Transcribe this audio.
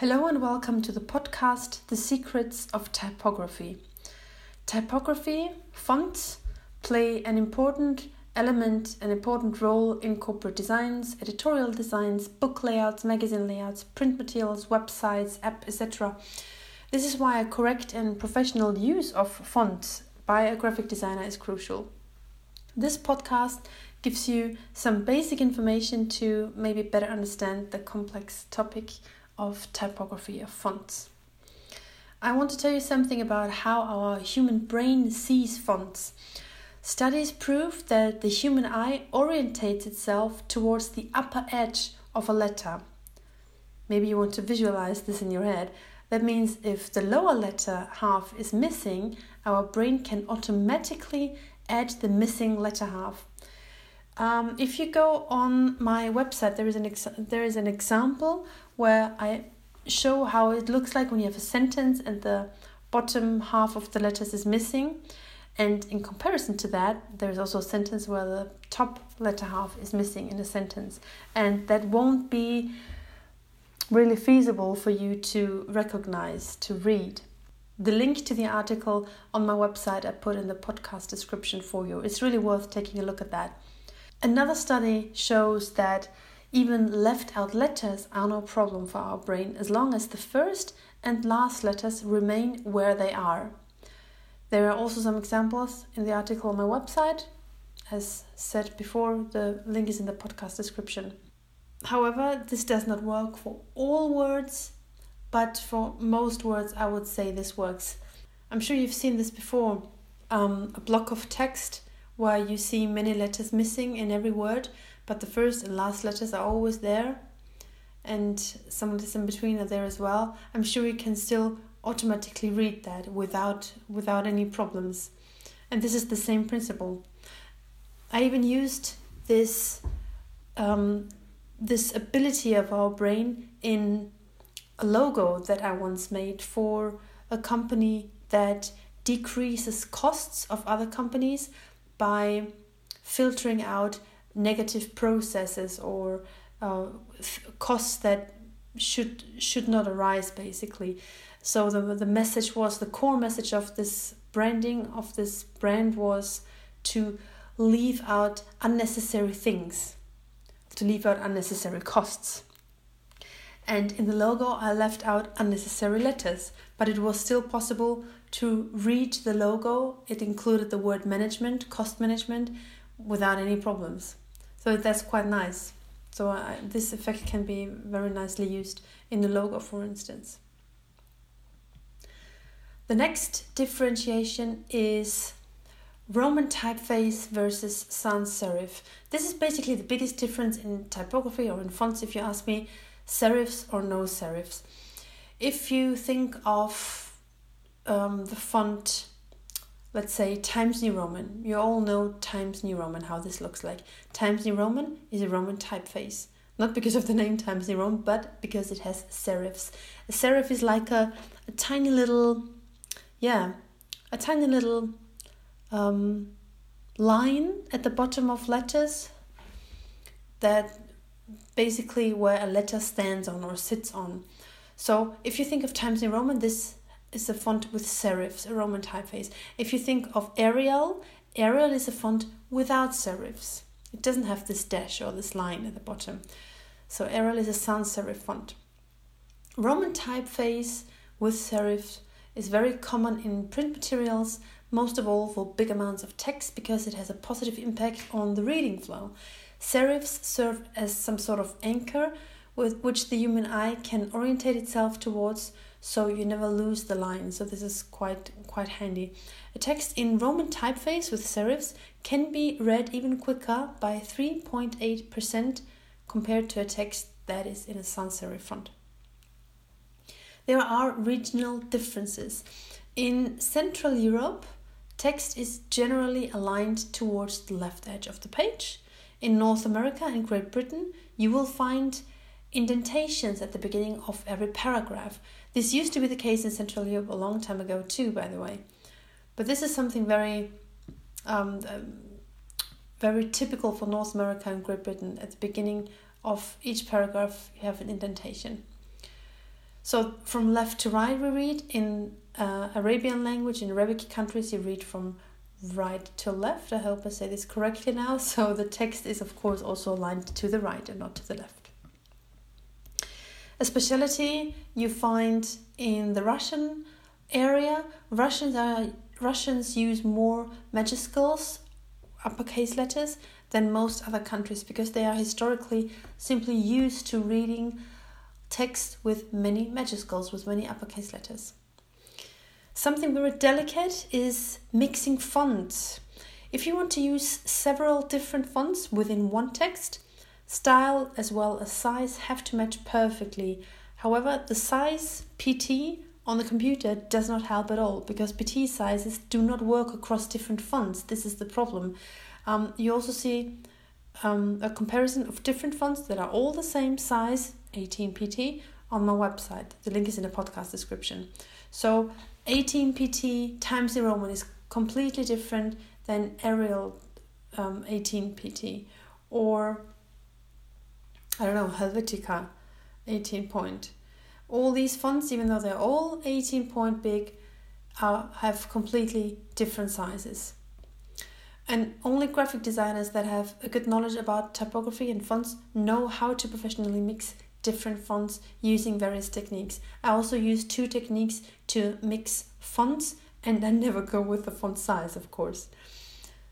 Hello and welcome to the podcast The Secrets of Typography. Typography, fonts play an important element, an important role in corporate designs, editorial designs, book layouts, magazine layouts, print materials, websites, app, etc. This is why a correct and professional use of fonts by a graphic designer is crucial. This podcast gives you some basic information to maybe better understand the complex topic of typography of fonts. I want to tell you something about how our human brain sees fonts. Studies prove that the human eye orientates itself towards the upper edge of a letter. Maybe you want to visualize this in your head. That means if the lower letter half is missing, our brain can automatically add the missing letter half. Um, if you go on my website, there is an ex- there is an example where I show how it looks like when you have a sentence and the bottom half of the letters is missing. And in comparison to that, there's also a sentence where the top letter half is missing in a sentence. And that won't be really feasible for you to recognize, to read. The link to the article on my website I put in the podcast description for you. It's really worth taking a look at that. Another study shows that even left out letters are no problem for our brain as long as the first and last letters remain where they are. There are also some examples in the article on my website. As said before, the link is in the podcast description. However, this does not work for all words, but for most words, I would say this works. I'm sure you've seen this before um, a block of text where you see many letters missing in every word but the first and last letters are always there and some letters in between are there as well. I'm sure you can still automatically read that without without any problems. And this is the same principle. I even used this um, this ability of our brain in a logo that i once made for a company that decreases costs of other companies by filtering out negative processes or uh, costs that should should not arise basically. So the the message was the core message of this branding of this brand was to leave out unnecessary things to leave out unnecessary costs. And in the logo I left out unnecessary letters but it was still possible to read the logo. It included the word management cost management without any problems so that's quite nice. So this effect can be very nicely used in the logo, for instance. The next differentiation is Roman typeface versus sans serif. This is basically the biggest difference in typography or in fonts, if you ask me, serifs or no serifs. If you think of um, the font let's say Times New Roman. You all know Times New Roman, how this looks like. Times New Roman is a Roman typeface. Not because of the name Times New Roman, but because it has serifs. A serif is like a, a tiny little, yeah, a tiny little um, line at the bottom of letters that basically where a letter stands on or sits on. So if you think of Times New Roman, this is a font with serifs, a Roman typeface. If you think of Arial, Arial is a font without serifs. It doesn't have this dash or this line at the bottom. So Arial is a sans serif font. Roman typeface with serifs is very common in print materials, most of all for big amounts of text because it has a positive impact on the reading flow. Serifs serve as some sort of anchor with which the human eye can orientate itself towards so you never lose the line. So this is quite quite handy. A text in roman typeface with serifs can be read even quicker by 3.8% compared to a text that is in a sans serif font. There are regional differences. In central europe text is generally aligned towards the left edge of the page. In north america and great britain you will find indentations at the beginning of every paragraph. This used to be the case in Central Europe a long time ago, too, by the way. But this is something very, um, um, very typical for North America and Great Britain. At the beginning of each paragraph, you have an indentation. So from left to right, we read in uh, Arabian language. In Arabic countries, you read from right to left. I hope I say this correctly now. So the text is, of course, also aligned to the right and not to the left. A specialty you find in the Russian area. Russians are Russians use more majuscules, uppercase letters, than most other countries because they are historically simply used to reading text with many majuscules, with many uppercase letters. Something very delicate is mixing fonts. If you want to use several different fonts within one text, style as well as size have to match perfectly. However, the size PT on the computer does not help at all because PT sizes do not work across different fonts. This is the problem. Um, you also see um, a comparison of different fonts that are all the same size, 18pt, on my website. The link is in the podcast description. So 18pt Times New Roman is completely different than Arial um, 18pt or I don't know, Helvetica 18 point. All these fonts, even though they're all 18 point big, are, have completely different sizes. And only graphic designers that have a good knowledge about typography and fonts know how to professionally mix different fonts using various techniques. I also use two techniques to mix fonts and I never go with the font size, of course.